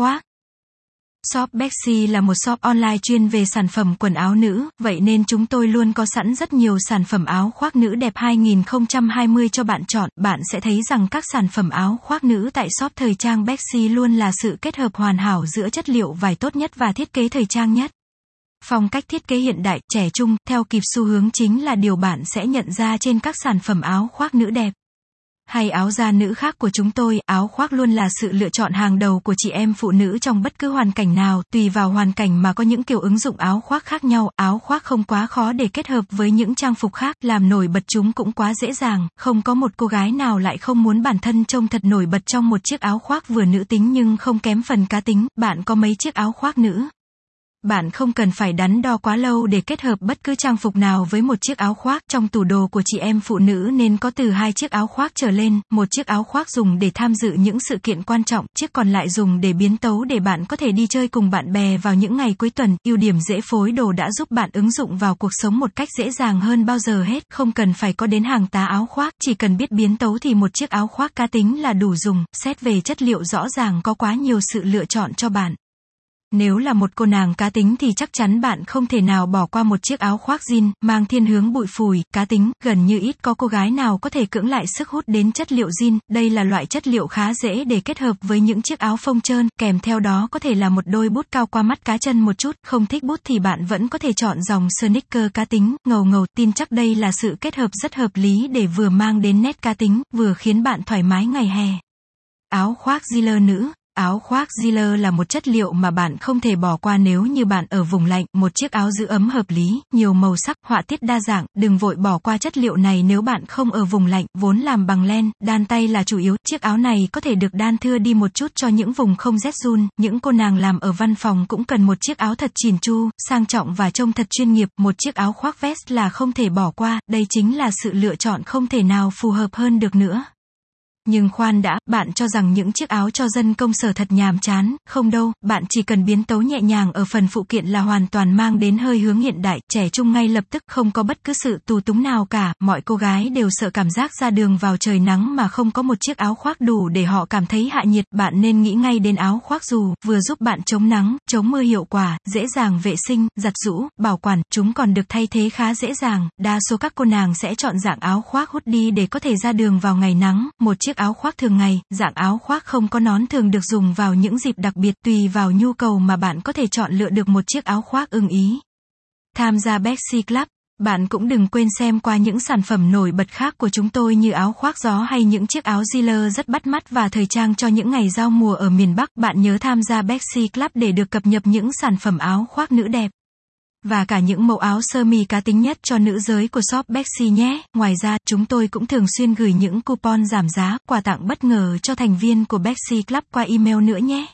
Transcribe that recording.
khoác. Shop Bexy là một shop online chuyên về sản phẩm quần áo nữ, vậy nên chúng tôi luôn có sẵn rất nhiều sản phẩm áo khoác nữ đẹp 2020 cho bạn chọn. Bạn sẽ thấy rằng các sản phẩm áo khoác nữ tại shop thời trang Bexy luôn là sự kết hợp hoàn hảo giữa chất liệu vải tốt nhất và thiết kế thời trang nhất. Phong cách thiết kế hiện đại, trẻ trung, theo kịp xu hướng chính là điều bạn sẽ nhận ra trên các sản phẩm áo khoác nữ đẹp hay áo da nữ khác của chúng tôi, áo khoác luôn là sự lựa chọn hàng đầu của chị em phụ nữ trong bất cứ hoàn cảnh nào, tùy vào hoàn cảnh mà có những kiểu ứng dụng áo khoác khác nhau, áo khoác không quá khó để kết hợp với những trang phục khác, làm nổi bật chúng cũng quá dễ dàng, không có một cô gái nào lại không muốn bản thân trông thật nổi bật trong một chiếc áo khoác vừa nữ tính nhưng không kém phần cá tính, bạn có mấy chiếc áo khoác nữ? Bạn không cần phải đắn đo quá lâu để kết hợp bất cứ trang phục nào với một chiếc áo khoác. Trong tủ đồ của chị em phụ nữ nên có từ hai chiếc áo khoác trở lên, một chiếc áo khoác dùng để tham dự những sự kiện quan trọng, chiếc còn lại dùng để biến tấu để bạn có thể đi chơi cùng bạn bè vào những ngày cuối tuần. Ưu điểm dễ phối đồ đã giúp bạn ứng dụng vào cuộc sống một cách dễ dàng hơn bao giờ hết, không cần phải có đến hàng tá áo khoác, chỉ cần biết biến tấu thì một chiếc áo khoác cá tính là đủ dùng. Xét về chất liệu rõ ràng có quá nhiều sự lựa chọn cho bạn. Nếu là một cô nàng cá tính thì chắc chắn bạn không thể nào bỏ qua một chiếc áo khoác jean, mang thiên hướng bụi phùi. Cá tính, gần như ít có cô gái nào có thể cưỡng lại sức hút đến chất liệu jean, đây là loại chất liệu khá dễ để kết hợp với những chiếc áo phông trơn, kèm theo đó có thể là một đôi bút cao qua mắt cá chân một chút, không thích bút thì bạn vẫn có thể chọn dòng sneaker cá tính, ngầu ngầu, tin chắc đây là sự kết hợp rất hợp lý để vừa mang đến nét cá tính, vừa khiến bạn thoải mái ngày hè. Áo khoác jean nữ. Áo khoác Ziller là một chất liệu mà bạn không thể bỏ qua nếu như bạn ở vùng lạnh, một chiếc áo giữ ấm hợp lý, nhiều màu sắc, họa tiết đa dạng, đừng vội bỏ qua chất liệu này nếu bạn không ở vùng lạnh, vốn làm bằng len, đan tay là chủ yếu, chiếc áo này có thể được đan thưa đi một chút cho những vùng không rét run, những cô nàng làm ở văn phòng cũng cần một chiếc áo thật chỉn chu, sang trọng và trông thật chuyên nghiệp, một chiếc áo khoác vest là không thể bỏ qua, đây chính là sự lựa chọn không thể nào phù hợp hơn được nữa. Nhưng khoan đã, bạn cho rằng những chiếc áo cho dân công sở thật nhàm chán, không đâu, bạn chỉ cần biến tấu nhẹ nhàng ở phần phụ kiện là hoàn toàn mang đến hơi hướng hiện đại, trẻ trung ngay lập tức, không có bất cứ sự tù túng nào cả, mọi cô gái đều sợ cảm giác ra đường vào trời nắng mà không có một chiếc áo khoác đủ để họ cảm thấy hạ nhiệt, bạn nên nghĩ ngay đến áo khoác dù, vừa giúp bạn chống nắng, chống mưa hiệu quả, dễ dàng vệ sinh, giặt rũ, bảo quản, chúng còn được thay thế khá dễ dàng, đa số các cô nàng sẽ chọn dạng áo khoác hút đi để có thể ra đường vào ngày nắng, một chiếc áo khoác thường ngày, dạng áo khoác không có nón thường được dùng vào những dịp đặc biệt tùy vào nhu cầu mà bạn có thể chọn lựa được một chiếc áo khoác ưng ý. Tham gia Bexy Club bạn cũng đừng quên xem qua những sản phẩm nổi bật khác của chúng tôi như áo khoác gió hay những chiếc áo Ziller rất bắt mắt và thời trang cho những ngày giao mùa ở miền Bắc. Bạn nhớ tham gia Bexy Club để được cập nhật những sản phẩm áo khoác nữ đẹp và cả những mẫu áo sơ mi cá tính nhất cho nữ giới của shop Bexy nhé. Ngoài ra, chúng tôi cũng thường xuyên gửi những coupon giảm giá, quà tặng bất ngờ cho thành viên của Bexy Club qua email nữa nhé.